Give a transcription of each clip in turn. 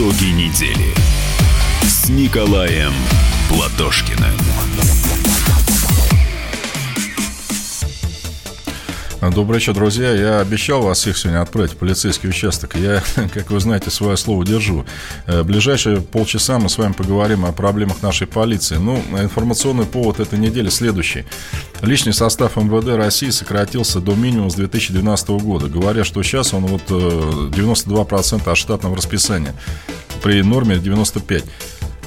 Итоги недели с Николаем Платошкиным. Добрый вечер, друзья. Я обещал вас всех сегодня отправить в полицейский участок. Я, как вы знаете, свое слово держу. В ближайшие полчаса мы с вами поговорим о проблемах нашей полиции. Ну, информационный повод этой недели следующий. Личный состав МВД России сократился до минимума с 2012 года, говоря, что сейчас он вот 92% от штатного расписания при норме 95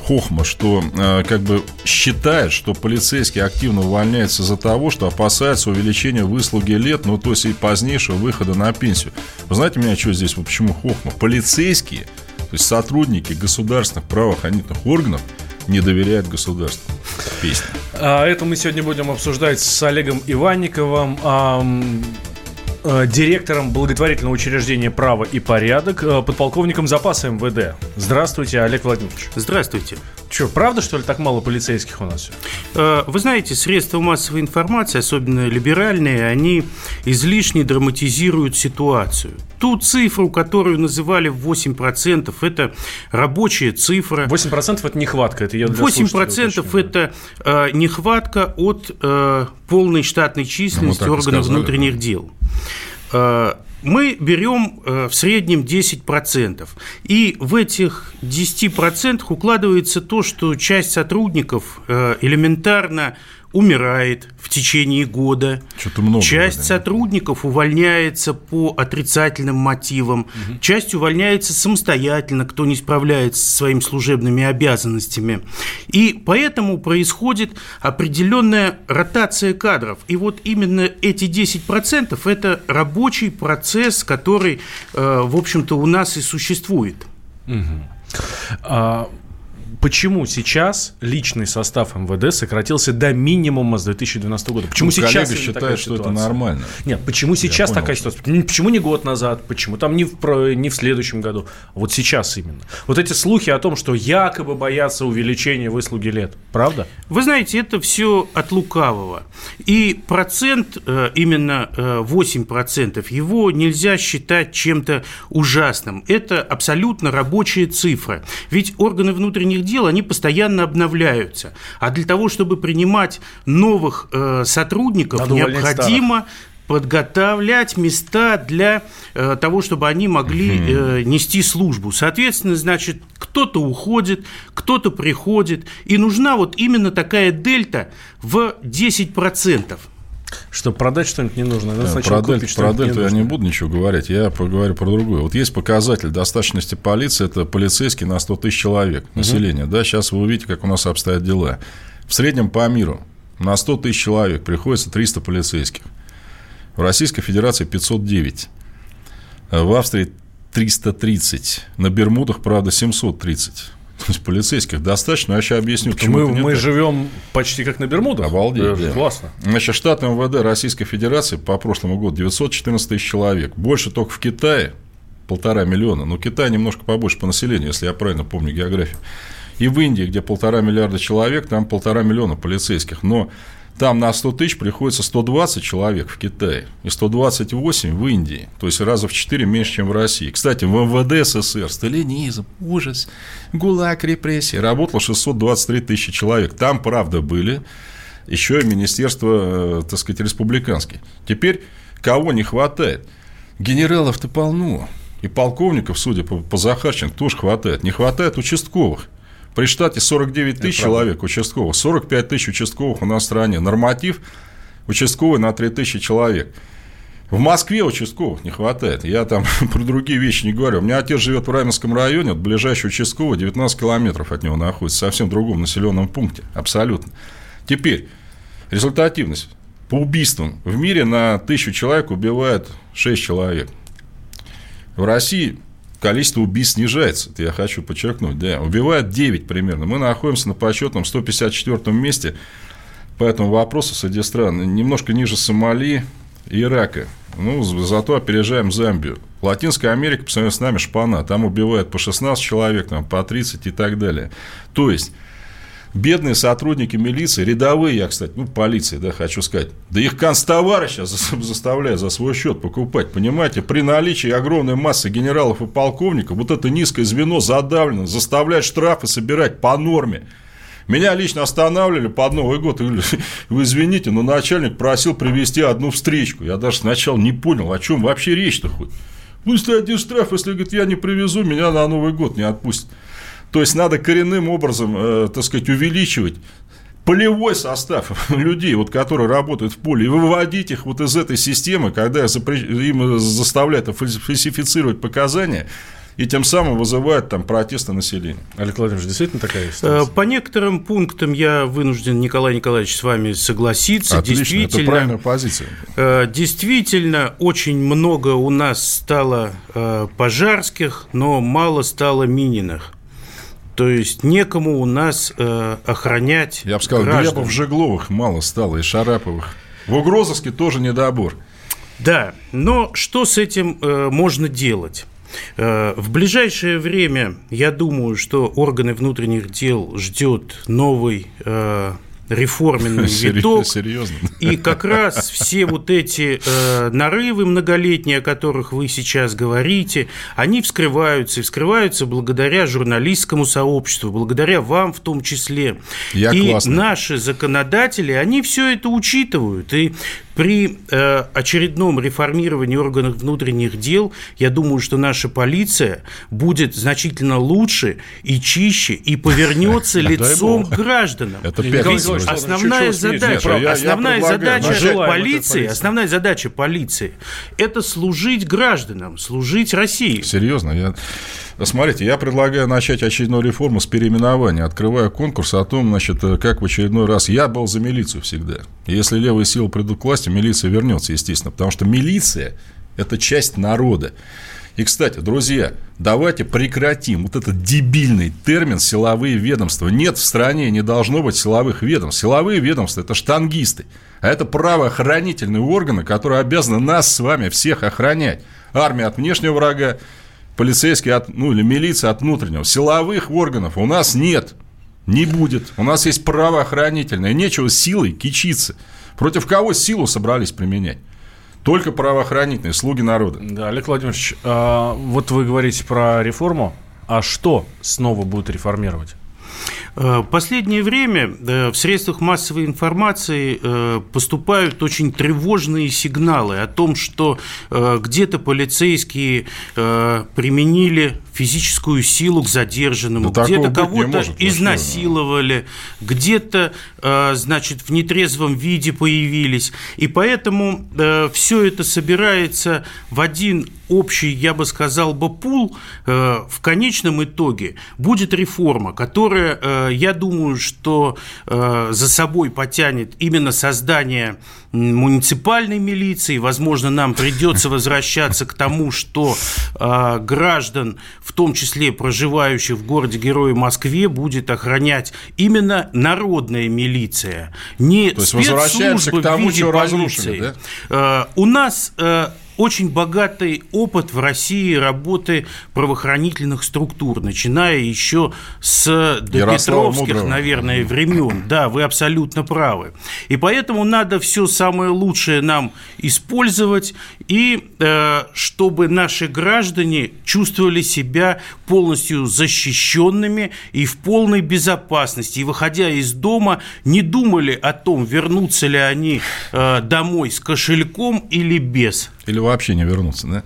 хохма, что э, как бы считает, что полицейские активно увольняются из-за того, что опасаются увеличения выслуги лет, ну то есть и позднейшего выхода на пенсию. Вы знаете меня, что здесь, вот почему хохма? Полицейские, то есть сотрудники государственных правоохранительных органов не доверяют государству. Песня. А, это мы сегодня будем обсуждать с Олегом Иванниковым. А, директором благотворительного учреждения «Право и порядок», э, подполковником запаса МВД. Здравствуйте, Олег Владимирович. Здравствуйте. Что, правда, что ли, так мало полицейских у нас? Э, вы знаете, средства массовой информации, особенно либеральные, они излишне драматизируют ситуацию. Ту цифру, которую называли в 8%, это рабочая цифра. 8% это нехватка, это я 8% это э, нехватка от э, полной штатной численности ну, органов внутренних дел. Э, мы берем э, в среднем 10%. И в этих 10% укладывается то, что часть сотрудников э, элементарно умирает в течение года. Что-то много. Часть да. сотрудников увольняется по отрицательным мотивам, угу. часть увольняется самостоятельно, кто не справляется со своими служебными обязанностями. И поэтому происходит определенная ротация кадров. И вот именно эти 10% – это рабочий процесс, который, э, в общем-то, у нас и существует. Угу. А почему сейчас личный состав МВД сократился до минимума с 2012 года? Почему ну, сейчас считает, что это нормально? Нет, почему сейчас Я такая понял, ситуация? Почему не год назад? Почему там не в, не в следующем году? Вот сейчас именно. Вот эти слухи о том, что якобы боятся увеличения выслуги лет. Правда? Вы знаете, это все от лукавого. И процент, э, именно 8%, э, его нельзя считать чем-то ужасным. Это абсолютно рабочая цифра. Ведь органы внутренних дел дел, они постоянно обновляются. А для того, чтобы принимать новых э, сотрудников, Надо необходимо подготовлять места для э, того, чтобы они могли э, нести службу. Соответственно, значит, кто-то уходит, кто-то приходит, и нужна вот именно такая дельта в 10%. Чтобы продать что-нибудь не нужно. Да, про, дель, про дельту я не буду ничего говорить, я поговорю про другое. Вот есть показатель достаточности полиции, это полицейский на 100 тысяч человек населения. Угу. Да, сейчас вы увидите, как у нас обстоят дела. В среднем по миру на 100 тысяч человек приходится 300 полицейских. В Российской Федерации 509. В Австрии 330. На Бермудах, правда, 730. То есть полицейских достаточно. Я сейчас объясню, почему мы, мы живем почти как на Бермудах. Обалдеть. Да. Классно. Значит, штат МВД Российской Федерации по прошлому году 914 тысяч человек. Больше только в Китае полтора миллиона. Но Китай немножко побольше по населению, если я правильно помню географию. И в Индии, где полтора миллиарда человек, там полтора миллиона полицейских. Но там на 100 тысяч приходится 120 человек в Китае и 128 в Индии. То есть раза в 4 меньше, чем в России. Кстати, в МВД СССР сталинизм, ужас, гулаг, репрессии. Работало 623 тысячи человек. Там, правда, были еще и министерство, э, так сказать, республиканские. Теперь кого не хватает? Генералов-то полно. И полковников, судя по, по Захарченко, тоже хватает. Не хватает участковых. При штате 49 тысяч человек участковых, 45 тысяч участковых у нас в стране. Норматив участковый на 3 тысячи человек. В Москве участковых не хватает. Я там про другие вещи не говорю. У меня отец живет в Раменском районе, вот ближайший участковый 19 километров от него находится, совсем в другом населенном пункте. Абсолютно. Теперь, результативность. По убийствам в мире на тысячу человек убивает 6 человек. В России количество убийств снижается. Это я хочу подчеркнуть. Да, убивают 9 примерно. Мы находимся на почетном 154 месте по этому вопросу среди стран. Немножко ниже Сомали и Ирака. Ну, зато опережаем Замбию. Латинская Америка, по сравнению с нами, шпана. Там убивают по 16 человек, там, по 30 и так далее. То есть, бедные сотрудники милиции, рядовые, я, кстати, ну, полиции, да, хочу сказать, да их констоварища заставляют за свой счет покупать, понимаете, при наличии огромной массы генералов и полковников, вот это низкое звено задавлено, заставляет штрафы собирать по норме. Меня лично останавливали под Новый год. И вы извините, но начальник просил привести одну встречку. Я даже сначала не понял, о чем вообще речь-то хоть. Пусть один штраф, если говорит, я не привезу, меня на Новый год не отпустят. То есть надо коренным образом, э, так сказать, увеличивать полевой состав людей, вот, которые работают в поле, и выводить их вот из этой системы, когда им заставляют фальсифицировать показания, и тем самым вызывает там протесты населения. Олег Владимирович, действительно такая история? Э, по некоторым пунктам я вынужден, Николай Николаевич, с вами согласиться. Отлично, действительно, это правильная позиция. Э, действительно, очень много у нас стало пожарских, но мало стало Мининых. То есть некому у нас э, охранять Я бы сказал, граждан. Глебов, Жегловых мало стало, и Шараповых. В угрозыске тоже недобор. Да, но что с этим э, можно делать? Э, в ближайшее время, я думаю, что органы внутренних дел ждет новый э, реформенный виток. Серьезно? И как раз все вот эти э, нарывы многолетние, о которых вы сейчас говорите, они вскрываются, и вскрываются благодаря журналистскому сообществу, благодаря вам в том числе. Я и классно. наши законодатели, они все это учитывают. И при э, очередном реформировании органов внутренних дел, я думаю, что наша полиция будет значительно лучше и чище и повернется лицом к гражданам. Это пять основная задача, основная задача полиции, основная задача полиции – это служить гражданам, служить России. Серьезно, я Смотрите, я предлагаю начать очередную реформу с переименования. Открываю конкурс о том, значит, как в очередной раз... Я был за милицию всегда. Если левые силы придут к власти, милиция вернется, естественно. Потому что милиция – это часть народа. И, кстати, друзья, давайте прекратим вот этот дебильный термин «силовые ведомства». Нет в стране, не должно быть силовых ведомств. Силовые ведомства – это штангисты. А это правоохранительные органы, которые обязаны нас с вами всех охранять. Армия от внешнего врага, полицейские от, ну, или милиция от внутреннего. Силовых органов у нас нет, не будет. У нас есть правоохранительное. Нечего силой кичиться. Против кого силу собрались применять? Только правоохранительные, слуги народа. Да, Олег Владимирович, а, вот вы говорите про реформу. А что снова будут реформировать? Э, последнее время э, в средствах массовой информации э, поступают очень тревожные сигналы о том, что где-то полицейские применили физическую силу к задержанному, да где-то кого-то изнасиловали, где-то, значит, в нетрезвом виде появились. И поэтому все это собирается в один общий, я бы сказал бы, пул, в конечном итоге будет реформа, которая я думаю, что э, за собой потянет именно создание муниципальной милиции. Возможно, нам придется возвращаться к тому, что э, граждан, в том числе проживающих в городе-герое Москве, будет охранять именно народная милиция, не То спецслужбы к тому, что. Разрушили, да? Э, у нас очень богатый опыт в России работы правоохранительных структур, начиная еще с допетровских, наверное, времен. Да, вы абсолютно правы. И поэтому надо все самое лучшее нам использовать, и э, чтобы наши граждане чувствовали себя полностью защищенными и в полной безопасности. И выходя из дома, не думали о том, вернутся ли они э, домой с кошельком или без. Или вообще не вернуться, да?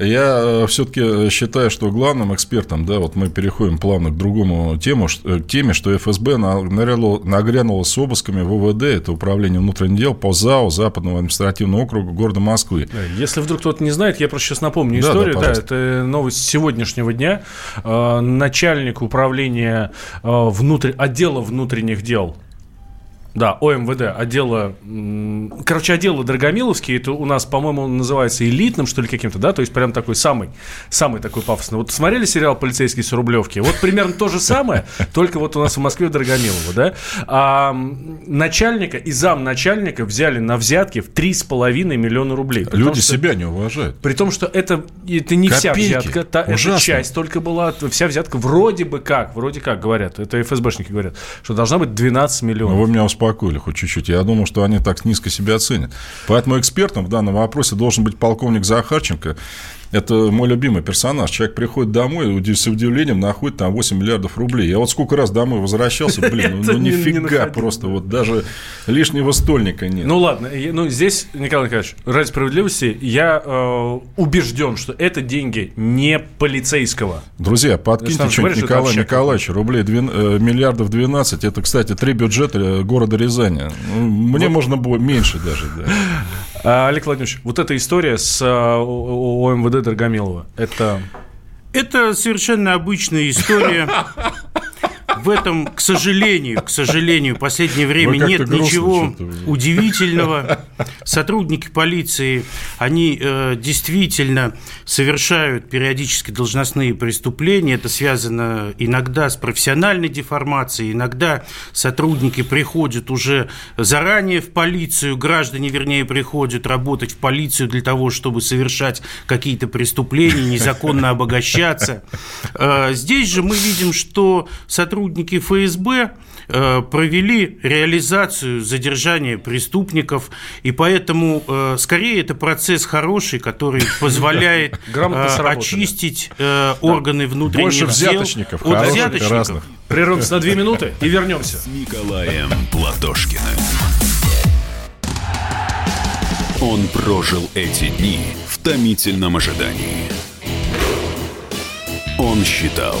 Я э, все-таки считаю, что главным экспертом, да, вот мы переходим плавно к другому тему, к теме, что ФСБ нагрянуло, нагрянуло с обысками в УВД, это Управление внутренних дел, по ЗАО Западного административного округа города Москвы. Если вдруг кто-то не знает, я просто сейчас напомню историю. Да, да, это новость сегодняшнего дня. Э, начальник управления э, внутрь... отдела внутренних дел да, ОМВД, отдела короче, отдел Драгомиловский, это у нас, по-моему, называется элитным, что ли, каким-то, да, то есть прям такой самый, самый такой пафосный. Вот смотрели сериал «Полицейский с Рублевки»? Вот примерно то же самое, только вот у нас в Москве Драгомилово, да? А, начальника и замначальника взяли на взятки в 3,5 миллиона рублей. Люди том, себя не уважают. При том, что это, это не Копейки. вся взятка, та, это часть только была, вся взятка вроде бы как, вроде как говорят, это ФСБшники говорят, что должна быть 12 миллионов. Ну, вы меня успокоили хоть чуть-чуть. Я думал, что они так низко себя оценят. Поэтому экспертом в данном вопросе должен быть полковник Захарченко. Это мой любимый персонаж. Человек приходит домой с удивлением находит там 8 миллиардов рублей. Я вот сколько раз домой возвращался, блин, ну, ну нифига просто. Вот даже лишнего стольника нет. Ну ладно, ну здесь, Николай Николаевич, ради справедливости, я э, убежден, что это деньги не полицейского. Друзья, подкиньте что-нибудь Николаю Николаевичу. Рублей 2, э, миллиардов 12. Это, кстати, три бюджета э, города Рязани. Ну, мне можно было меньше даже. Да. А, Олег Владимирович, вот эта история с ОМВД Драгомилова, это... Это совершенно обычная история в этом, к сожалению, к сожалению, в последнее время нет ничего удивительного. Сотрудники полиции, они э, действительно совершают периодически должностные преступления. Это связано иногда с профессиональной деформацией, иногда сотрудники приходят уже заранее в полицию, граждане, вернее, приходят работать в полицию для того, чтобы совершать какие-то преступления, незаконно обогащаться. Э, здесь же мы видим, что сотрудники сотрудники ФСБ э, провели реализацию задержания преступников, и поэтому э, скорее это процесс хороший, который позволяет э, очистить органы внутренних Больше взяточников, от взяточников. Разных. Прервемся на две минуты и вернемся. С Николаем Платошкиным. Он прожил эти дни в томительном ожидании. Он считал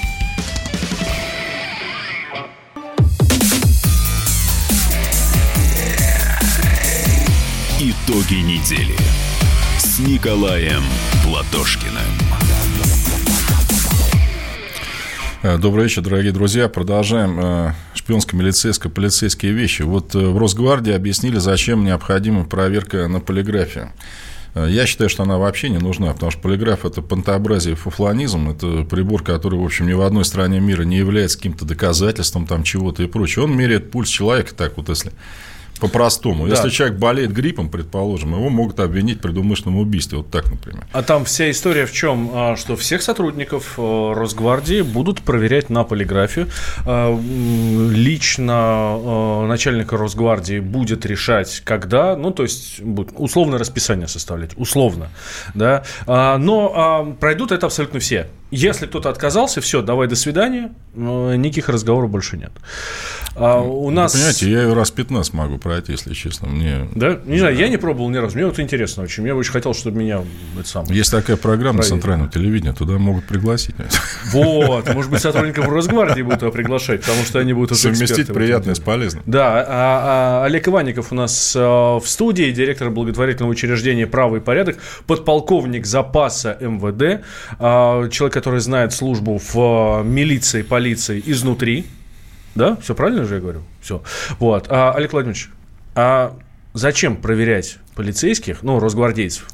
Итоги недели с Николаем Платошкиным. Э, добрый вечер, дорогие друзья. Продолжаем э, шпионско-милицейско-полицейские вещи. Вот э, в Росгвардии объяснили, зачем необходима проверка на полиграфе. Я считаю, что она вообще не нужна, потому что полиграф – это пантообразие фуфланизм, это прибор, который, в общем, ни в одной стране мира не является каким-то доказательством там чего-то и прочее. Он меряет пульс человека так вот, если по-простому. Да. Если человек болеет гриппом, предположим, его могут обвинить в предумышленном убийстве. Вот так, например. А там вся история в чем? А, что всех сотрудников э, Росгвардии будут проверять на полиграфию. А, лично э, начальника Росгвардии будет решать, когда, ну, то есть, будет условное расписание составлять, условно, да. А, но пройдут это абсолютно все. Если кто-то отказался, все, давай до свидания, никаких разговоров больше нет. А у нас... Вы понимаете, я ее раз 15 могу пройти, если честно. Мне... Да? Не знаю, я не пробовал ни разу. Мне вот интересно очень. Я бы очень хотел, чтобы меня это самое... Есть такая программа проверили. центрального телевидения, туда могут пригласить. Вот, может быть, сотрудников Росгвардии будут туда приглашать, потому что они будут Совместить приятное с полезным. Да, а, а Олег Иванников у нас а, в студии, директор благотворительного учреждения «Право и порядок», подполковник запаса МВД, а, человек, который знает службу в а, милиции, полиции изнутри, да? Все правильно же я говорю? Все. Вот. А, Олег Владимирович, а зачем проверять полицейских, ну, росгвардейцев,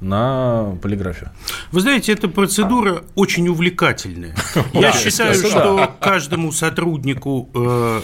на полиграфию. Вы знаете, эта процедура очень увлекательная. Я считаю, что каждому сотруднику э,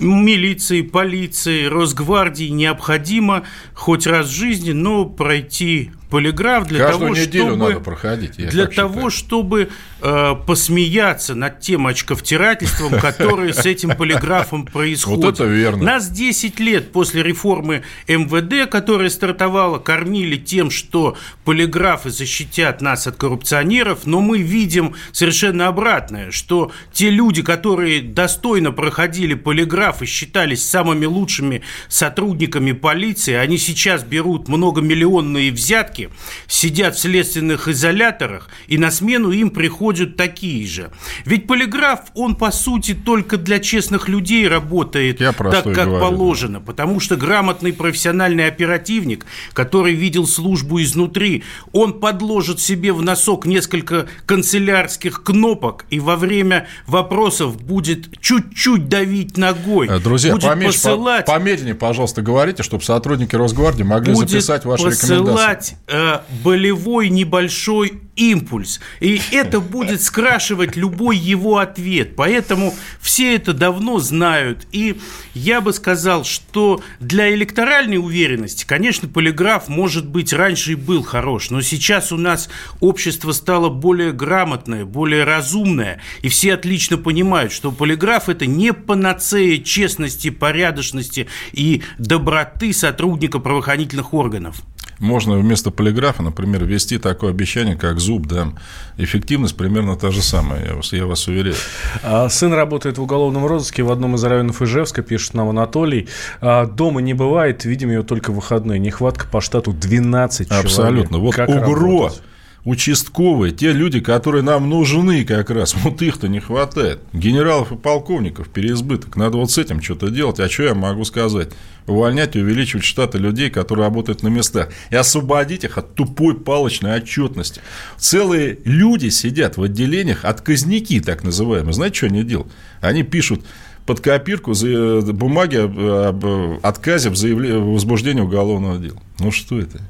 милиции, полиции, Росгвардии необходимо хоть раз в жизни, но пройти полиграф для Каждую того, неделю чтобы... надо проходить, я для того, чтобы э, посмеяться над тем очковтирательством, которое с этим полиграфом происходит. Вот это верно. Нас 10 лет после реформы МВД, которая стартовала, кормили тем, что полиграфы защитят нас от коррупционеров, но мы видим совершенно обратное, что те люди, которые достойно проходили полиграф и считались самыми лучшими сотрудниками полиции, они сейчас берут многомиллионные взятки, сидят в следственных изоляторах, и на смену им приходят такие же. Ведь полиграф, он по сути только для честных людей работает Я так, как говорю, положено, потому что грамотный профессиональный оперативник, который видел службу изнутри, он подложит себе в носок несколько канцелярских кнопок и во время вопросов будет чуть-чуть давить ногой, Э, Друзья, будет поменьше, по- посылать помедленнее, пожалуйста, говорите, чтобы сотрудники Росгвардии могли записать ваши рекомендации. посылать э, болевой небольшой импульс. И это будет скрашивать любой его ответ. Поэтому все это давно знают. И я бы сказал, что для электоральной уверенности, конечно, полиграф, может быть, раньше и был хорош, но сейчас у нас общество стало более грамотное, более разумное, и все отлично понимают, что полиграф – это не панацея честности, порядочности и доброты сотрудника правоохранительных органов. Можно вместо полиграфа, например, ввести такое обещание, как зуб дам. Эффективность примерно та же самая, я вас, я вас уверяю. А, Сын работает в уголовном розыске в одном из районов Ижевска, пишет нам Анатолий. А, Дома не бывает, видим ее только в выходные. Нехватка по штату 12 человек. Абсолютно. Вот Как УГРО, работать? Участковые, те люди, которые нам нужны как раз, вот их-то не хватает. Генералов и полковников переизбыток. Надо вот с этим что-то делать. А что я могу сказать? Увольнять и увеличивать штаты людей, которые работают на местах. И освободить их от тупой палочной отчетности. Целые люди сидят в отделениях, отказники так называемые. Знаете, что они делают? Они пишут под копирку за- бумаги об, об отказе в возбуждении уголовного дела. Ну что это?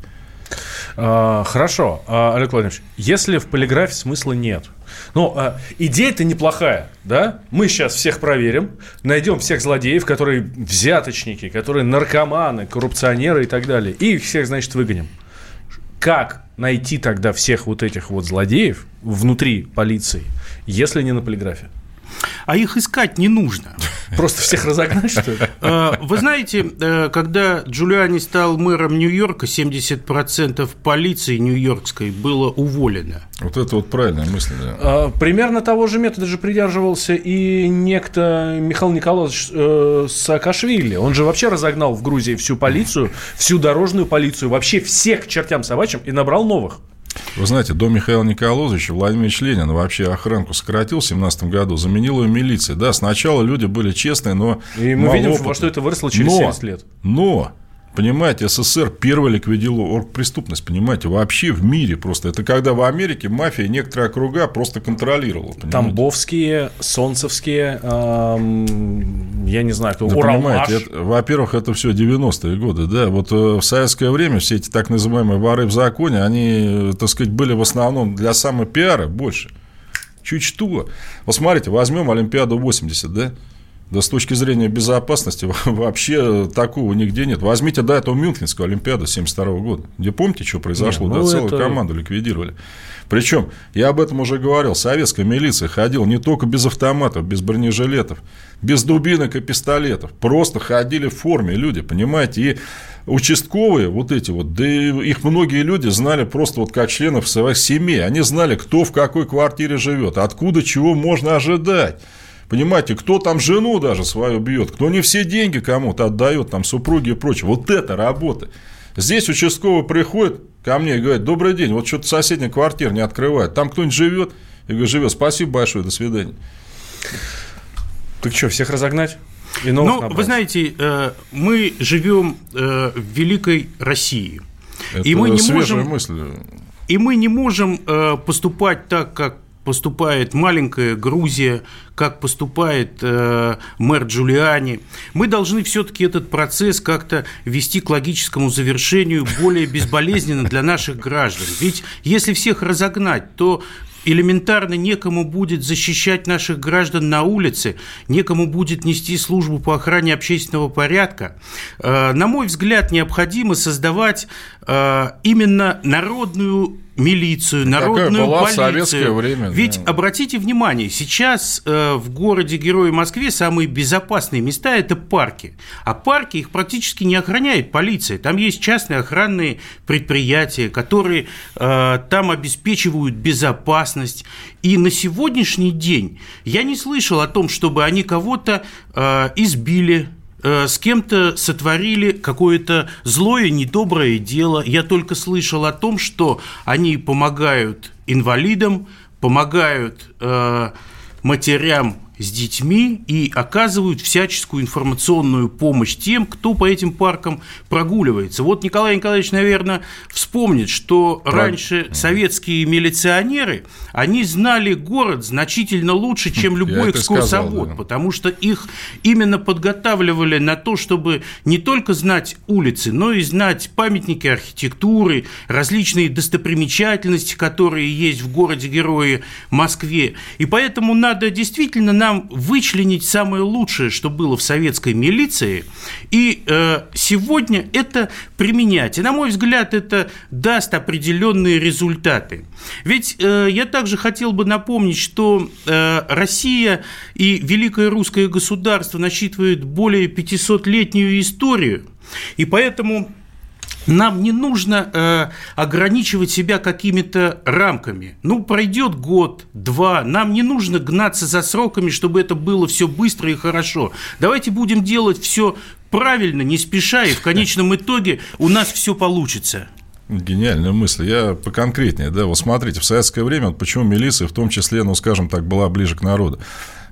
А, Хорошо, А, Олег Владимирович, если в полиграфе смысла нет, ну, а, идея-то неплохая, да? Мы сейчас всех проверим, найдем всех злодеев, которые взяточники, которые наркоманы, коррупционеры и так далее, и их всех, значит, выгоним. Как найти тогда всех вот этих вот злодеев внутри полиции, если не на полиграфе? А их искать не нужно. Просто всех разогнать, что ли? Э, Вы знаете, э, когда Джулиани стал мэром Нью-Йорка, 70% полиции нью-йоркской было уволено. Вот это вот правильная мысль, да. А, Примерно того же метода же придерживался и некто Михаил Николаевич э, Саакашвили. Он же вообще разогнал в Грузии всю полицию, всю дорожную полицию, вообще всех к чертям собачьим и набрал новых. Вы знаете, до Михаила Николаевича Владимир Ильич Ленин вообще охранку сократил в 17 году, заменил ее милицией. Да, сначала люди были честные, но И мы видим, во что это выросло через но, 70 лет. Но, понимаете, СССР первый ликвидировал оргпреступность, понимаете, вообще в мире просто. Это когда в Америке мафия некоторые округа просто контролировала. понимаете. Тамбовские, Солнцевские, ам, я не знаю, кто, Да Уралмаш. во-первых, это все 90-е годы, да. Вот э, в советское время все эти так называемые воры в законе, они, так сказать, были в основном для самопиара больше. Чуть что. Вот смотрите, возьмем Олимпиаду 80, да? Да с точки зрения безопасности вообще такого нигде нет. Возьмите, да, эту Мюнхенскую Олимпиаду 72 года, где помните, что произошло? Не, да, ну целую это- команду ликвидировали. Причем, я об этом уже говорил, советская милиция ходила не только без автоматов, без бронежилетов, без дубинок и пистолетов. Просто ходили в форме люди, понимаете? И участковые вот эти вот, да их многие люди знали просто вот как членов своих семей. Они знали, кто в какой квартире живет, откуда чего можно ожидать. Понимаете, кто там жену даже свою бьет, кто не все деньги кому-то отдает, там супруги и прочее. Вот это работа. Здесь участковый приходит ко мне и говорит, добрый день, вот что-то соседняя квартира не открывает, там кто-нибудь живет? Я говорю, живет, спасибо большое, до свидания. Так что, всех разогнать? И новых Ну, набрать? вы знаете, э, мы живем э, в великой России. Это И мы не свежая можем- мысль. И мы не можем э, поступать так, как поступает маленькая Грузия, как поступает э, мэр Джулиани. Мы должны все-таки этот процесс как-то вести к логическому завершению более безболезненно для наших граждан. Ведь если всех разогнать, то элементарно некому будет защищать наших граждан на улице, некому будет нести службу по охране общественного порядка, э, на мой взгляд, необходимо создавать э, именно народную милицию, народную была полицию. Советское время. Ведь да. обратите внимание, сейчас э, в городе Герой Москве самые безопасные места это парки, а парки их практически не охраняет полиция. Там есть частные охранные предприятия, которые э, там обеспечивают безопасность. И на сегодняшний день я не слышал о том, чтобы они кого-то э, избили Э, с кем-то сотворили какое-то злое, недоброе дело. Я только слышал о том, что они помогают инвалидам, помогают э, матерям с детьми и оказывают всяческую информационную помощь тем, кто по этим паркам прогуливается. Вот Николай Николаевич, наверное, вспомнит, что Про... раньше советские милиционеры, они знали город значительно лучше, чем любой экскурсовод, сказал, да. потому что их именно подготавливали на то, чтобы не только знать улицы, но и знать памятники архитектуры, различные достопримечательности, которые есть в городе-герое Москве. И поэтому надо действительно нам вычленить самое лучшее, что было в советской милиции, и э, сегодня это применять. И, на мой взгляд, это даст определенные результаты. Ведь э, я также хотел бы напомнить, что э, Россия и Великое Русское государство насчитывают более 500-летнюю историю, и поэтому нам не нужно э, ограничивать себя какими-то рамками. Ну, пройдет год, два, нам не нужно гнаться за сроками, чтобы это было все быстро и хорошо. Давайте будем делать все правильно, не спеша, и в конечном итоге у нас все получится. Гениальная мысль. Я поконкретнее, да, вот смотрите, в советское время, вот почему милиция, в том числе, ну, скажем так, была ближе к народу.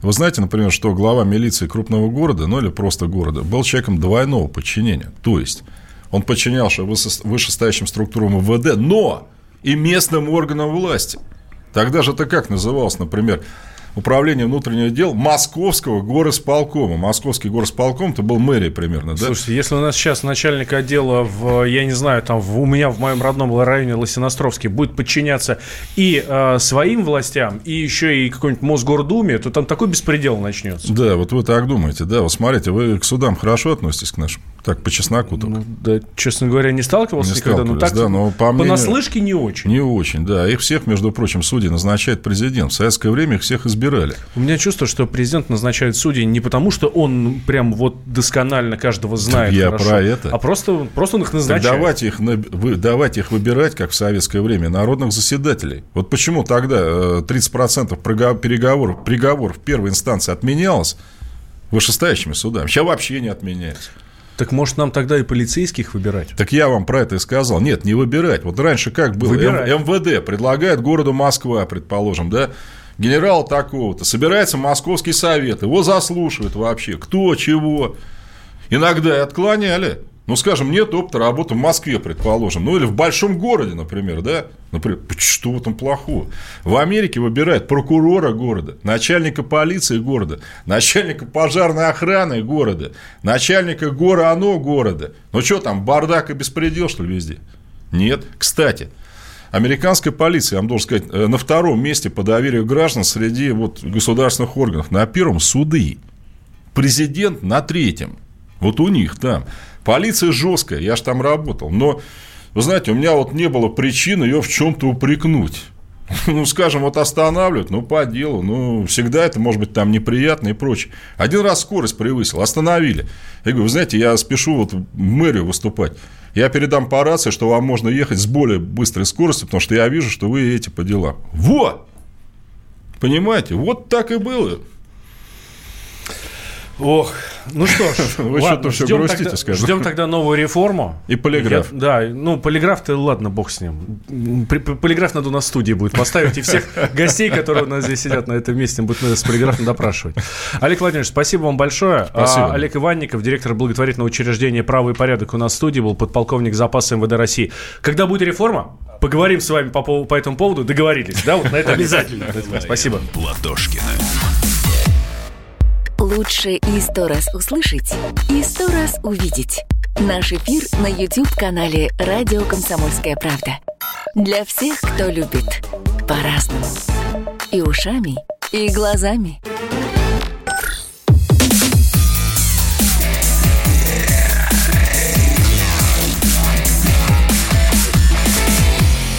Вы знаете, например, что глава милиции крупного города, ну, или просто города, был человеком двойного подчинения. То есть, он подчинялся вышестоящим структурам МВД, но и местным органам власти. Тогда же это как называлось, например, управления внутренних дел Московского горосполкома. Московский горосполком это был мэрия примерно, да? Слушайте, если у нас сейчас начальник отдела в, я не знаю, там в, у меня в моем родном районе Лосиностровский будет подчиняться и э, своим властям, и еще и какой-нибудь Мосгордуме, то там такой беспредел начнется. Да, вот вы так думаете, да. Вот смотрите, вы к судам хорошо относитесь к нашим? Так, по чесноку только. Ну, да, честно говоря, не сталкивался не никогда, но так да, но по мнению... понаслышке не очень. Не очень, да. Их всех, между прочим, судей назначает президент. В советское время их всех избирали. У меня чувство, что президент назначает судей не потому, что он прям вот досконально каждого знает я хорошо, про это. а просто, просто он их назначает. Так давайте их, давайте их выбирать, как в советское время, народных заседателей. Вот почему тогда 30% э, переговоров, приговоров в первой инстанции отменялось вышестоящими судами. Сейчас вообще не отменяется. Так может нам тогда и полицейских выбирать? Так я вам про это и сказал. Нет, не выбирать. Вот раньше как было? Выбирать. МВД предлагает городу Москва, предположим, да, генерал такого-то. Собирается Московский совет, его заслушивают вообще, кто, чего. Иногда и отклоняли. Ну, скажем, нет опыта работы в Москве, предположим, ну или в большом городе, например, да? Например, что в этом плохого? В Америке выбирают прокурора города, начальника полиции города, начальника пожарной охраны города, начальника гора оно города. Ну, что там, бардак и беспредел, что ли, везде? Нет. Кстати, американская полиция, я вам должен сказать, э, на втором месте по доверию граждан среди вот, государственных органов. На первом – суды. Президент на третьем. Вот у них там. Полиция жесткая, я же там работал. Но, вы знаете, у меня вот не было причин ее в чем-то упрекнуть. Ну, скажем, вот останавливают, ну, по делу, ну, всегда это может быть там неприятно и прочее. Один раз скорость превысил, остановили. Я говорю, вы знаете, я спешу вот в мэрию выступать. Я передам по рации, что вам можно ехать с более быстрой скоростью, потому что я вижу, что вы едете по делам. Вот! Понимаете, вот так и было. Ох, ну что ж, вы что-то все грустите, тогда, скажем. Ждем тогда новую реформу. И полиграф. Я, да, ну полиграф-то ладно, бог с ним. Полиграф надо у нас в студии будет поставить, и всех гостей, которые у нас здесь сидят на этом месте, будут с полиграфом допрашивать. Олег Владимирович, спасибо вам большое. Спасибо. А, Олег Иванников, директор благотворительного учреждения «Право и порядок» у нас в студии был, подполковник запаса МВД России. Когда будет реформа, поговорим с вами по, по этому поводу. Договорились, да? Вот на это обязательно. Спасибо. Платошкина. Лучше и сто раз услышать, и сто раз увидеть. Наш эфир на YouTube-канале «Радио Комсомольская правда». Для всех, кто любит по-разному. и ушами, и глазами.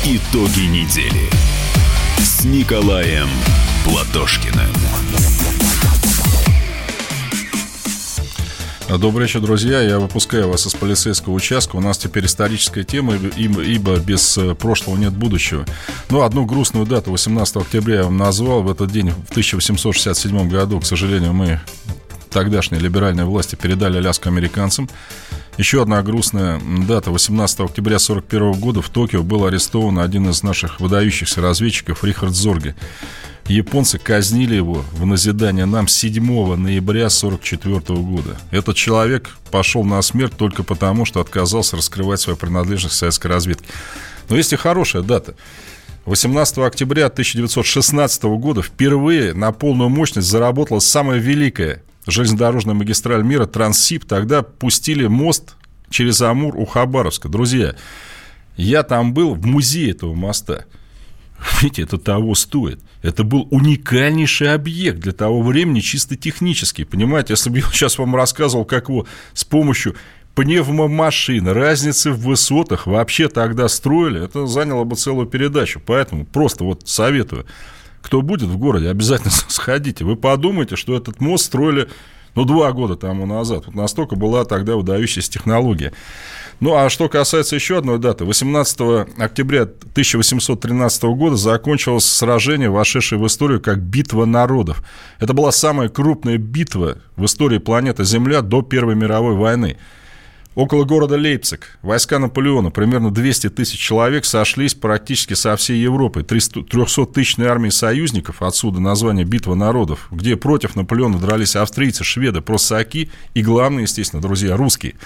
Итоги недели с Николаем Платошкиным. Добрый вечер, друзья. Я выпускаю вас из полицейского участка. У нас теперь историческая тема, ибо, ибо без э, прошлого нет будущего. Но ну, одну грустную дату, 18 октября, я вам назвал. В этот день, в 1867 году, к сожалению, мы тогдашние либеральные власти передали Аляску американцам. Еще одна грустная дата. 18 октября 1941 года в Токио был арестован один из наших выдающихся разведчиков Рихард Зорге. Японцы казнили его в назидание нам 7 ноября 1944 года. Этот человек пошел на смерть только потому, что отказался раскрывать свою принадлежность к советской разведке. Но есть и хорошая дата. 18 октября 1916 года впервые на полную мощность заработала самая великая железнодорожная магистраль мира Транссиб. Тогда пустили мост через Амур у Хабаровска. Друзья, я там был в музее этого моста. Видите, это того стоит. Это был уникальнейший объект для того времени, чисто технически. Понимаете, если бы я сейчас вам рассказывал, как его с помощью пневмомашин, разницы в высотах вообще тогда строили, это заняло бы целую передачу. Поэтому просто вот советую, кто будет в городе, обязательно сходите. Вы подумайте, что этот мост строили ну, два года тому назад. Вот настолько была тогда выдающаяся технология. Ну, а что касается еще одной даты, 18 октября 1813 года закончилось сражение, вошедшее в историю как «Битва народов». Это была самая крупная битва в истории планеты Земля до Первой мировой войны. Около города Лейпциг войска Наполеона, примерно 200 тысяч человек, сошлись практически со всей Европы. 300-тысячной армии союзников, отсюда название «Битва народов», где против Наполеона дрались австрийцы, шведы, просаки и, главное, естественно, друзья, русские –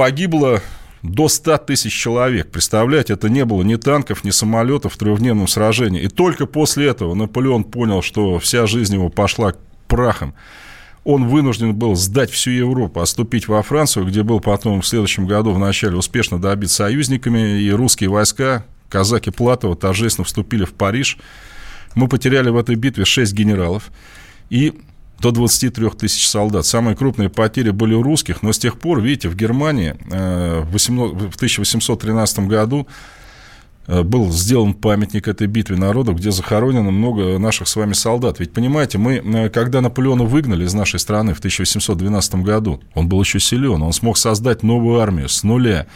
погибло до 100 тысяч человек. Представляете, это не было ни танков, ни самолетов в трехдневном сражении. И только после этого Наполеон понял, что вся жизнь его пошла прахом. Он вынужден был сдать всю Европу, отступить во Францию, где был потом в следующем году в начале успешно добит союзниками, и русские войска, казаки Платова, торжественно вступили в Париж. Мы потеряли в этой битве 6 генералов. И до 23 тысяч солдат. Самые крупные потери были у русских, но с тех пор, видите, в Германии э, в 1813 году был сделан памятник этой битве народов, где захоронено много наших с вами солдат. Ведь, понимаете, мы, э, когда Наполеона выгнали из нашей страны в 1812 году, он был еще силен, он смог создать новую армию с нуля.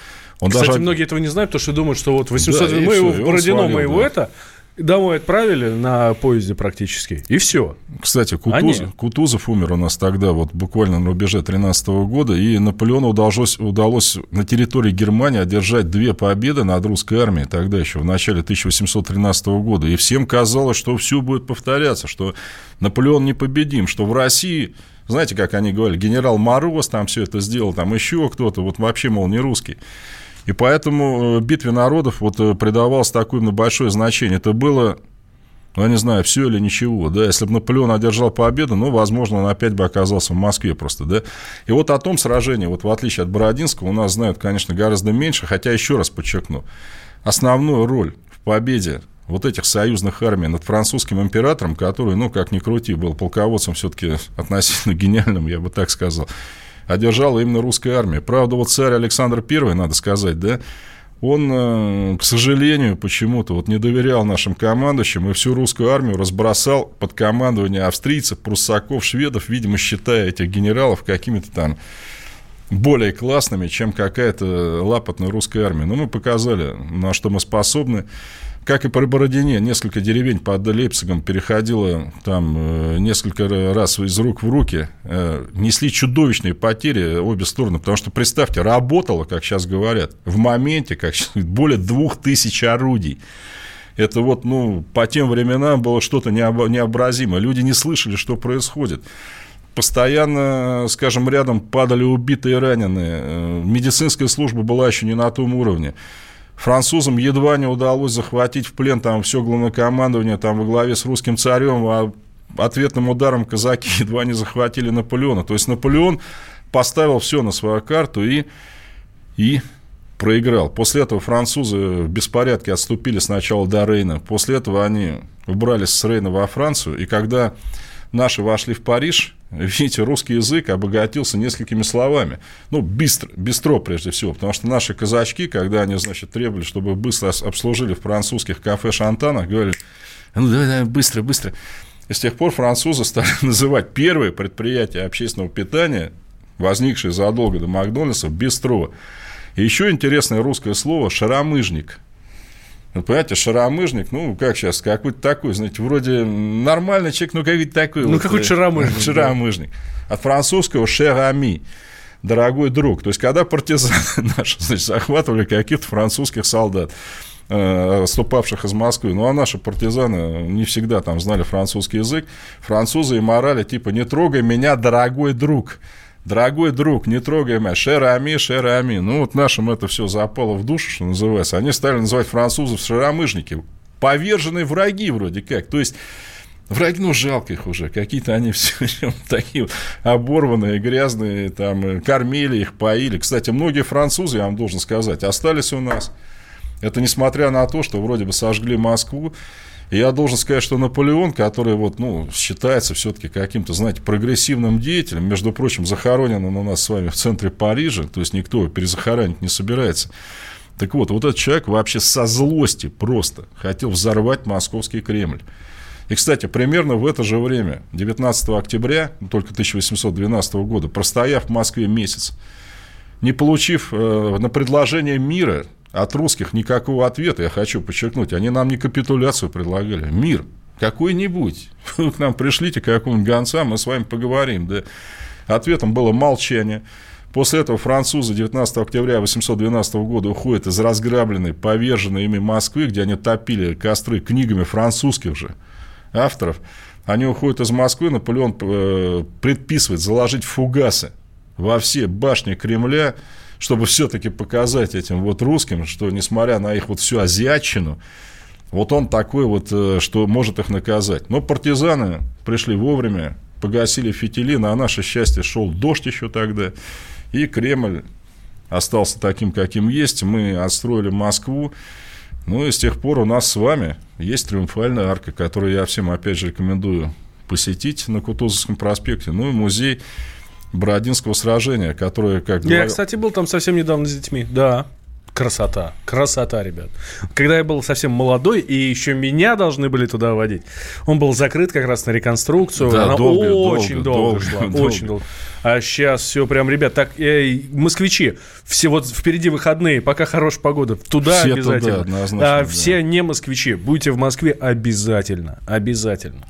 Он Кстати, даже... многие этого не знают, потому что думают, что вот 800... Да, мы его в Бородино, мы его да. это... Домой отправили на поезде практически, и все. Кстати, Кутуз, Они... Кутузов умер у нас тогда, вот буквально на рубеже 13 -го года, и Наполеону удалось, удалось на территории Германии одержать две победы над русской армией, тогда еще, в начале 1813 года. И всем казалось, что все будет повторяться, что Наполеон непобедим, что в России знаете, как они говорили, генерал Мороз там все это сделал, там еще кто-то, вот вообще, мол, не русский. И поэтому э, битве народов вот э, придавалось такое большое значение. Это было ну, я не знаю, все или ничего, да, если бы Наполеон одержал победу, ну, возможно, он опять бы оказался в Москве просто, да, и вот о том сражении, вот в отличие от Бородинского, у нас знают, конечно, гораздо меньше, хотя, еще раз подчеркну, основную роль в победе вот этих союзных армий над французским императором, который, ну, как ни крути, был полководцем все-таки относительно гениальным, я бы так сказал, одержала именно русская армия. Правда, вот царь Александр I, надо сказать, да, он, э, к сожалению, почему-то вот не доверял нашим командующим и всю русскую армию разбросал под командование австрийцев, пруссаков, шведов, видимо, считая этих генералов какими-то там более классными, чем какая-то лапотная русская армия. Но мы показали, на что мы способны. Как и при Бородине, несколько деревень под Лейпцигом переходило там э, несколько раз из рук в руки. Э, несли чудовищные потери обе стороны, потому что, представьте, работало, как сейчас говорят, в моменте, как более двух тысяч орудий. Это вот, ну, по тем временам было что-то необразимое. Люди не слышали, что происходит постоянно, скажем, рядом падали убитые и раненые. Э, медицинская служба была еще не на том уровне. Французам едва не удалось захватить в плен там все главнокомандование там во главе с русским царем, а ответным ударом казаки едва не захватили Наполеона. То есть Наполеон поставил все на свою карту и, и проиграл. После этого французы в беспорядке отступили сначала до Рейна. После этого они убрались с Рейна во Францию. И когда наши вошли в Париж, видите, русский язык обогатился несколькими словами. Ну, быстро, быстро прежде всего, потому что наши казачки, когда они, значит, требовали, чтобы быстро обслужили в французских кафе-шантанах, говорили, ну, давай, давай, быстро, быстро. И с тех пор французы стали называть первые предприятия общественного питания, возникшие задолго до Макдональдса, бистро. И еще интересное русское слово «шаромыжник». Вы понимаете, шаромыжник, ну, как сейчас, какой-то такой, знаете, вроде нормальный человек, ну, какой-то такой. Ну, вот, какой-то шаромыжник. Шаромыжник. Да. От французского «шерами» дорогой друг. То есть, когда партизаны наши, значит, захватывали каких-то французских солдат, отступавших из Москвы. Ну, а наши партизаны не всегда там знали французский язык. Французы им орали, типа, не трогай меня, дорогой друг. Дорогой друг, не трогай меня, шерами, шерами. Ну, вот нашим это все запало в душу, что называется. Они стали называть французов шеромыжники. Поверженные враги вроде как. То есть, Враги, ну, жалко их уже. Какие-то они все такие оборванные, грязные, там, кормили их, поили. Кстати, многие французы, я вам должен сказать, остались у нас. Это несмотря на то, что вроде бы сожгли Москву. Я должен сказать, что Наполеон, который вот, ну, считается все-таки каким-то, знаете, прогрессивным деятелем, между прочим, захоронен он у нас с вами в центре Парижа, то есть никто его перезахоронить не собирается. Так вот, вот этот человек вообще со злости просто хотел взорвать московский Кремль. И, кстати, примерно в это же время, 19 октября, только 1812 года, простояв в Москве месяц, не получив э, на предложение мира от русских никакого ответа, я хочу подчеркнуть, они нам не капитуляцию предлагали, мир какой-нибудь. Вы к нам пришлите какого-нибудь гонца, мы с вами поговорим. Да. Ответом было молчание. После этого французы 19 октября 1812 года уходят из разграбленной, поверженной ими Москвы, где они топили костры книгами французских же авторов. Они уходят из Москвы, Наполеон э, предписывает заложить фугасы во все башни Кремля, чтобы все-таки показать этим вот русским, что несмотря на их вот всю азиатчину, вот он такой вот, э, что может их наказать. Но партизаны пришли вовремя, погасили фитили, на наше счастье шел дождь еще тогда, и Кремль остался таким, каким есть. Мы отстроили Москву, ну и с тех пор у нас с вами есть триумфальная арка, которую я всем, опять же, рекомендую посетить на Кутузовском проспекте. Ну и музей Бородинского сражения, которое, как Я, говорил... кстати, был там совсем недавно с детьми, да. Красота, красота, ребят. Когда я был совсем молодой, и еще меня должны были туда водить, он был закрыт как раз на реконструкцию. Да, Она долго, очень долго, долго, долго шла, долго. очень долго. А сейчас все прям, ребят, так, э, москвичи, все вот впереди выходные, пока хорошая погода, туда все обязательно. Туда, а да. все не москвичи, будьте в Москве обязательно, обязательно.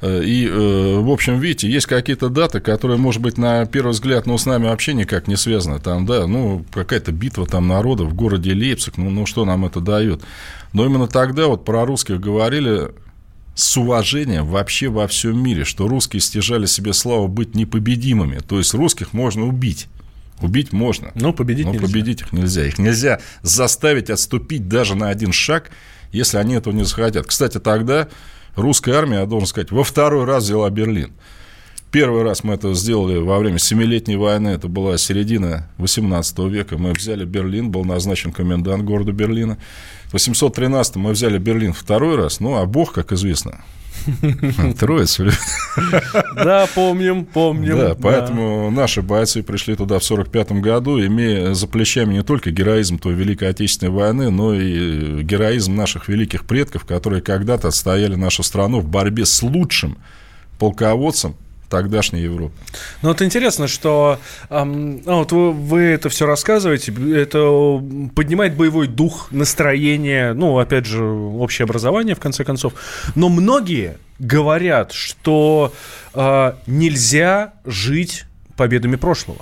Э, и, э, в общем, видите, есть какие-то даты, которые, может быть, на первый взгляд, ну, с нами вообще никак не связаны. Там, да, ну, какая-то битва там народа в городе Лейпциг, ну, ну, что нам это дает? Но именно тогда вот про русских говорили с уважением вообще во всем мире, что русские стяжали себе славу быть непобедимыми. То есть русских можно убить. Убить можно. Но победить но нельзя. победить их нельзя. Их нельзя заставить отступить даже на один шаг, если они этого не захотят. Кстати, тогда русская армия, я должен сказать, во второй раз взяла Берлин. Первый раз мы это сделали во время Семилетней войны, это была середина 18 века. Мы взяли Берлин, был назначен комендант города Берлина. В 813 мы взяли Берлин второй раз, ну, а Бог, как известно, Троицу. Да, помним, помним. Да, поэтому наши бойцы пришли туда в 45 году, имея за плечами не только героизм той Великой Отечественной войны, но и героизм наших великих предков, которые когда-то отстояли нашу страну в борьбе с лучшим полководцем тогдашней Европы. Ну, вот интересно, что эм, вот вы, вы это все рассказываете, это поднимает боевой дух, настроение, ну, опять же, общее образование, в конце концов. Но многие говорят, что э, нельзя жить победами прошлого.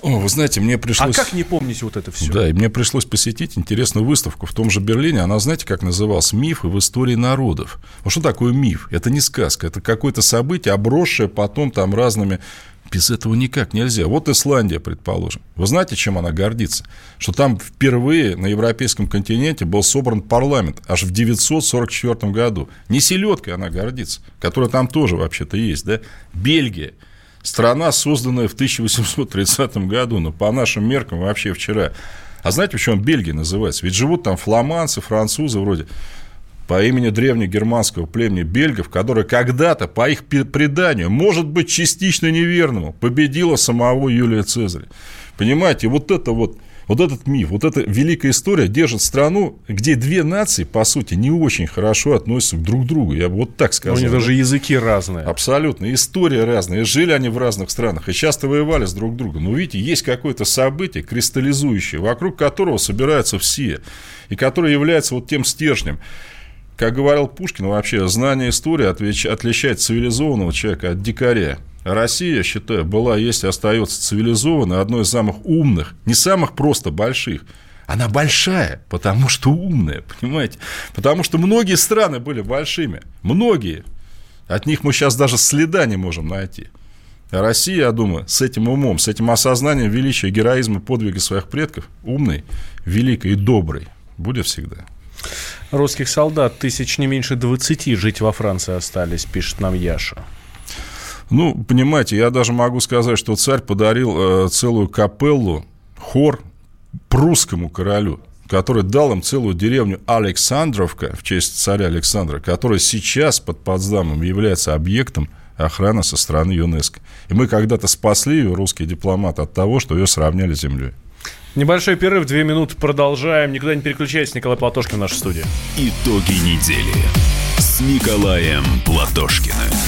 О, вы знаете, мне пришлось... А как не помнить вот это все? Да, и мне пришлось посетить интересную выставку в том же Берлине. Она, знаете, как называлась? «Мифы в истории народов». Вот что такое миф? Это не сказка, это какое-то событие, обросшее потом там разными... Без этого никак нельзя. Вот Исландия, предположим. Вы знаете, чем она гордится? Что там впервые на европейском континенте был собран парламент аж в 944 году. Не селедкой она гордится, которая там тоже вообще-то есть, да? Бельгия – Страна, созданная в 1830 году, но по нашим меркам вообще вчера. А знаете, почему Бельгия называется? Ведь живут там фламандцы, французы вроде по имени древнегерманского племени бельгов, которое когда-то, по их преданию, может быть, частично неверному, победило самого Юлия Цезаря. Понимаете, вот это вот вот этот миф, вот эта великая история держит страну, где две нации, по сути, не очень хорошо относятся друг к другу. Я бы вот так сказал. У них даже языки разные. Абсолютно. История разная. Жили они в разных странах и часто воевали с друг другом. Но видите, есть какое-то событие кристаллизующее, вокруг которого собираются все. И которое является вот тем стержнем. Как говорил Пушкин, вообще знание истории отличает цивилизованного человека от дикаря. Россия, считаю, была, есть и остается цивилизованной, одной из самых умных, не самых просто больших, она большая, потому что умная, понимаете? Потому что многие страны были большими, многие. От них мы сейчас даже следа не можем найти. А Россия, я думаю, с этим умом, с этим осознанием величия, героизма, подвига своих предков, умной, великой и доброй, будет всегда. Русских солдат тысяч не меньше 20 жить во Франции остались, пишет нам Яша. Ну, понимаете, я даже могу сказать, что царь подарил э, целую капеллу, хор прусскому королю, который дал им целую деревню Александровка в честь царя Александра, которая сейчас под Потсдамом является объектом охраны со стороны ЮНЕСКО. И мы когда-то спасли ее, русские дипломаты, от того, что ее сравняли с землей. Небольшой перерыв, две минуты, продолжаем. Никуда не переключайтесь, Николай Платошкин в нашей студии. Итоги недели с Николаем Платошкиным.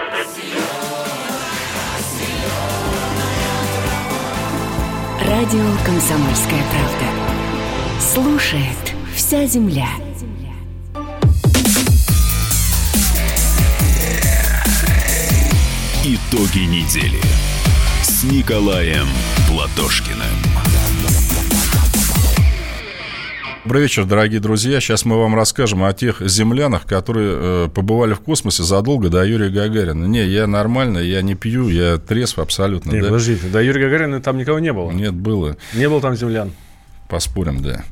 Радио «Комсомольская правда». Слушает вся земля. Итоги недели с Николаем Платошкиным. Добрый вечер, дорогие друзья. Сейчас мы вам расскажем о тех землянах, которые э, побывали в космосе задолго до Юрия Гагарина. Не, я нормально, я не пью, я трезв абсолютно. Не, да? подождите, до Юрия Гагарина там никого не было? Нет, было. Не было там землян? Поспорим, да.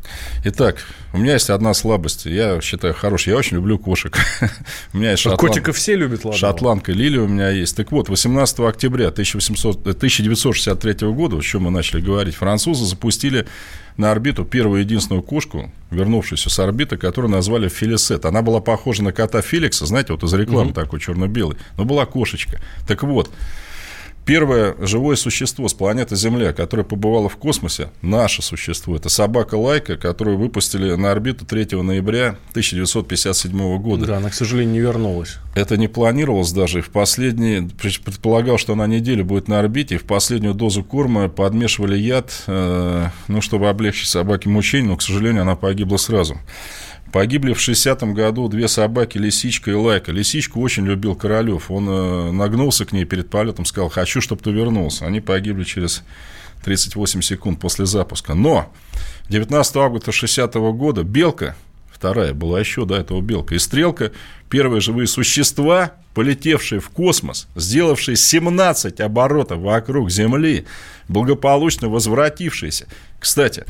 Итак, у меня есть одна слабость. Я считаю хороший. Я очень люблю кошек. у меня есть шотланд... Котиков все любят, ладно. Шотландка Лили у меня есть. Так вот, 18 октября 1800... 1963 года, о чем мы начали говорить, французы запустили на орбиту первую единственную кошку, вернувшуюся с орбиты, которую назвали Фелисет. Она была похожа на кота Феликса, знаете, вот из рекламы угу. такой черно-белый, но была кошечка. Так вот, Первое живое существо с планеты Земля, которое побывало в космосе, наше существо, это собака Лайка, которую выпустили на орбиту 3 ноября 1957 года. Да, она, к сожалению, не вернулась. Это не планировалось даже. В последний, предполагал, что она неделю будет на орбите, и в последнюю дозу корма подмешивали яд, э, ну, чтобы облегчить собаке мучение, но, к сожалению, она погибла сразу. Погибли в 60-м году две собаки, Лисичка и Лайка. Лисичку очень любил Королев. Он э, нагнулся к ней перед полетом, сказал, хочу, чтобы ты вернулся. Они погибли через 38 секунд после запуска. Но 19 августа 60 -го года Белка, вторая была еще до этого Белка, и Стрелка, первые живые существа, полетевшие в космос, сделавшие 17 оборотов вокруг Земли, благополучно возвратившиеся. Кстати,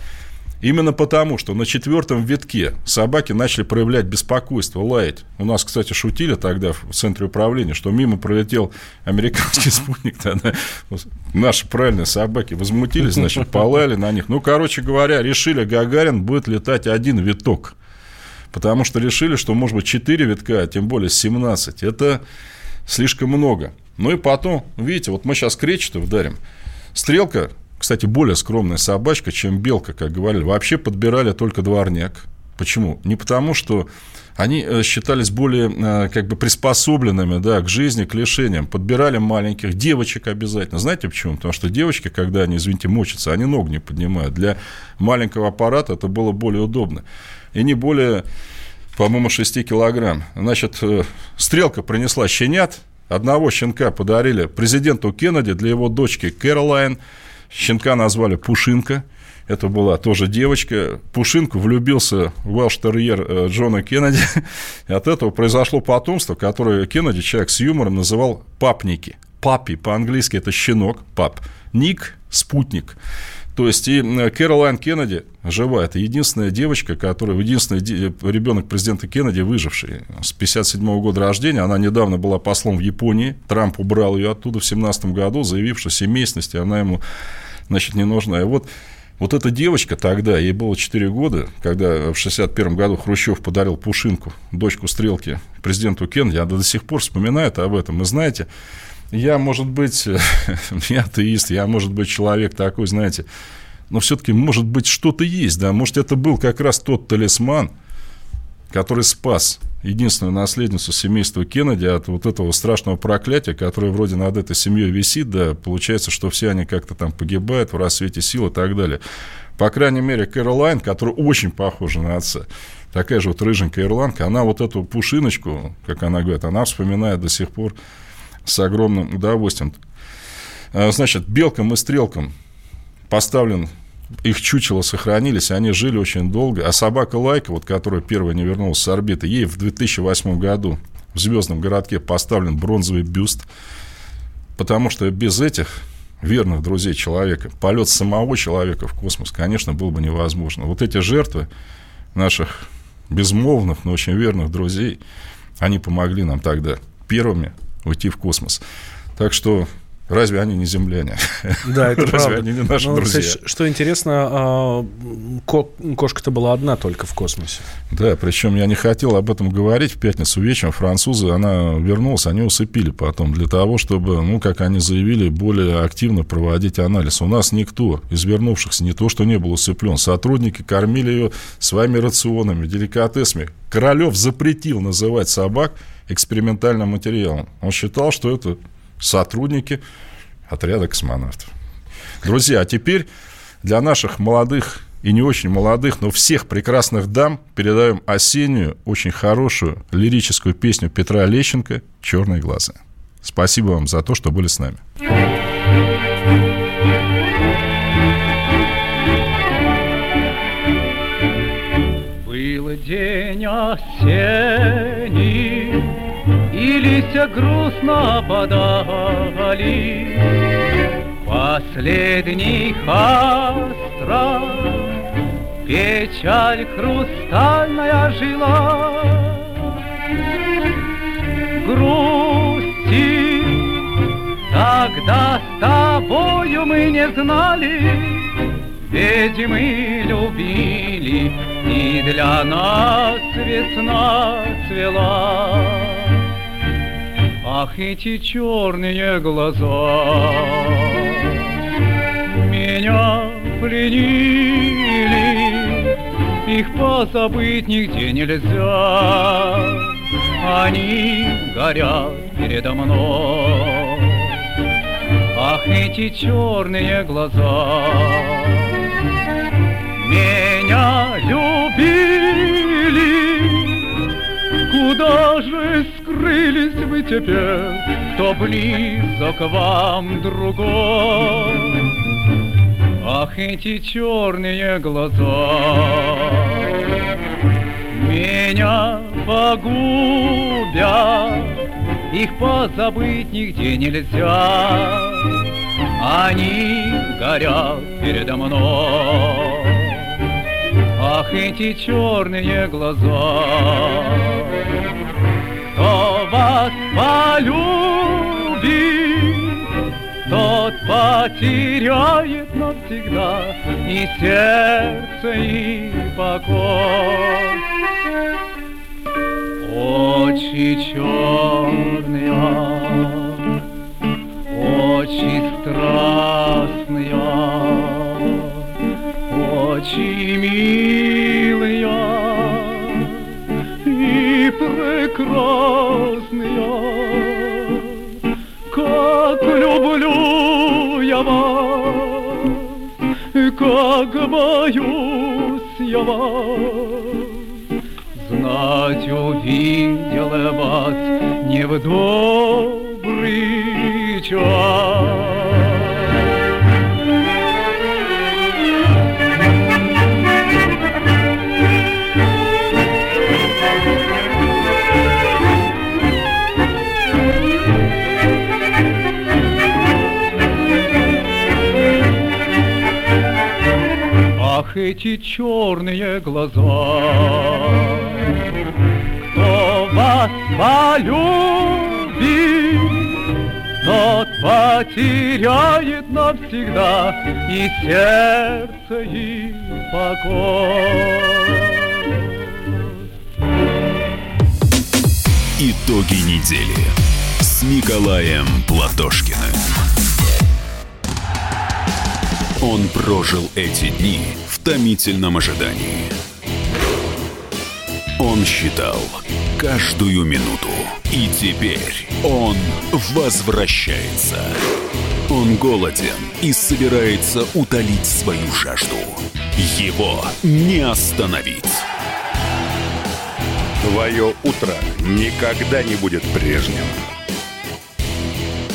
Именно потому, что на четвертом витке собаки начали проявлять беспокойство, лаять. У нас, кстати, шутили тогда в центре управления, что мимо пролетел американский спутник. Тогда наши правильные собаки возмутились, значит, полаяли на них. Ну, короче говоря, решили, Гагарин будет летать один виток. Потому что решили, что, может быть, 4 витка, а тем более 17. Это слишком много. Ну и потом, видите, вот мы сейчас кречету вдарим. Стрелка кстати, более скромная собачка, чем белка, как говорили. Вообще подбирали только дворняк. Почему? Не потому, что они э, считались более э, как бы приспособленными да, к жизни, к лишениям. Подбирали маленьких девочек обязательно. Знаете почему? Потому что девочки, когда они, извините, мочатся, они ног не поднимают. Для маленького аппарата это было более удобно. И не более, по-моему, 6 килограмм. Значит, э, стрелка принесла щенят. Одного щенка подарили президенту Кеннеди для его дочки Кэролайн. Щенка назвали Пушинка – это была тоже девочка. Пушинку влюбился в велш-терьер э, Джона Кеннеди. И от этого произошло потомство, которое Кеннеди, человек с юмором, называл папники. Папи, по-английски это щенок, пап. Ник – спутник. То есть и э, Кэролайн Кеннеди жива. Это единственная девочка, которая, единственный ребенок президента Кеннеди, выживший. С 57 -го года рождения. Она недавно была послом в Японии. Трамп убрал ее оттуда в 17 году, заявив, что семейственности она ему значит, не нужна. И вот вот эта девочка тогда, ей было 4 года, когда в 61 году Хрущев подарил Пушинку, дочку Стрелки, президенту Кеннеди, она до сих пор вспоминает об этом. И знаете, я, может быть, я атеист, я, может быть, человек такой, знаете, но все-таки, может быть, что-то есть, да, может, это был как раз тот талисман, который спас единственную наследницу семейства Кеннеди от вот этого страшного проклятия, которое вроде над этой семьей висит, да, получается, что все они как-то там погибают в рассвете сил и так далее. По крайней мере, Кэролайн, которая очень похожа на отца, такая же вот рыженькая ирландка, она вот эту пушиночку, как она говорит, она вспоминает до сих пор с огромным удовольствием. А, значит, белкам и стрелкам поставлен их чучела сохранились, они жили очень долго. А собака Лайка, вот, которая первая не вернулась с орбиты, ей в 2008 году в звездном городке поставлен бронзовый бюст, потому что без этих верных друзей человека, полет самого человека в космос, конечно, был бы невозможно. Вот эти жертвы наших безмолвных, но очень верных друзей, они помогли нам тогда первыми уйти в космос. Так что Разве они не земляне? Да, это Разве правда. они не наши ну, друзья? Кстати, что интересно, а, кошка-то была одна только в космосе. Да, причем я не хотел об этом говорить. В пятницу вечером французы, она вернулась, они усыпили потом для того, чтобы, ну, как они заявили, более активно проводить анализ. У нас никто из вернувшихся не то, что не был усыплен. Сотрудники кормили ее своими рационами, деликатесами. Королев запретил называть собак экспериментальным материалом. Он считал, что это сотрудники отряда космонавтов. Друзья, а теперь для наших молодых и не очень молодых, но всех прекрасных дам передаем осеннюю, очень хорошую лирическую песню Петра Лещенко «Черные глаза». Спасибо вам за то, что были с нами. Был день осенний, листья грустно подали. Последний хастра, печаль хрустальная жила. Грусти, тогда с тобою мы не знали, ведь мы любили, и для нас весна цвела. Ах, эти черные глаза. Меня пленили Их позабыть нигде нельзя. Они горят передо мной. Ах, эти черные глаза. Меня любили скрылись вы теперь, кто близок вам другой? Ах, эти черные глаза меня погубят, их позабыть нигде нельзя. Они горят передо мной. Ах, эти черные глаза полюбит. Тот потеряет навсегда И сердце, и покой. Очи черные Очи страстные боюсь я вас. Знать увидела вас не в добрый час. Эти черные глаза, кто вас полюбит, тот потеряет навсегда и сердце, и покой. Итоги недели с Николаем Платошкиным. Он прожил эти дни томительном ожидании. Он считал каждую минуту. И теперь он возвращается. Он голоден и собирается утолить свою жажду. Его не остановить. Твое утро никогда не будет прежним.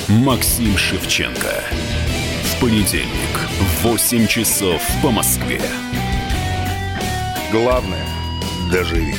Максим Шевченко. Понедельник в 8 часов по Москве. Главное – доживи.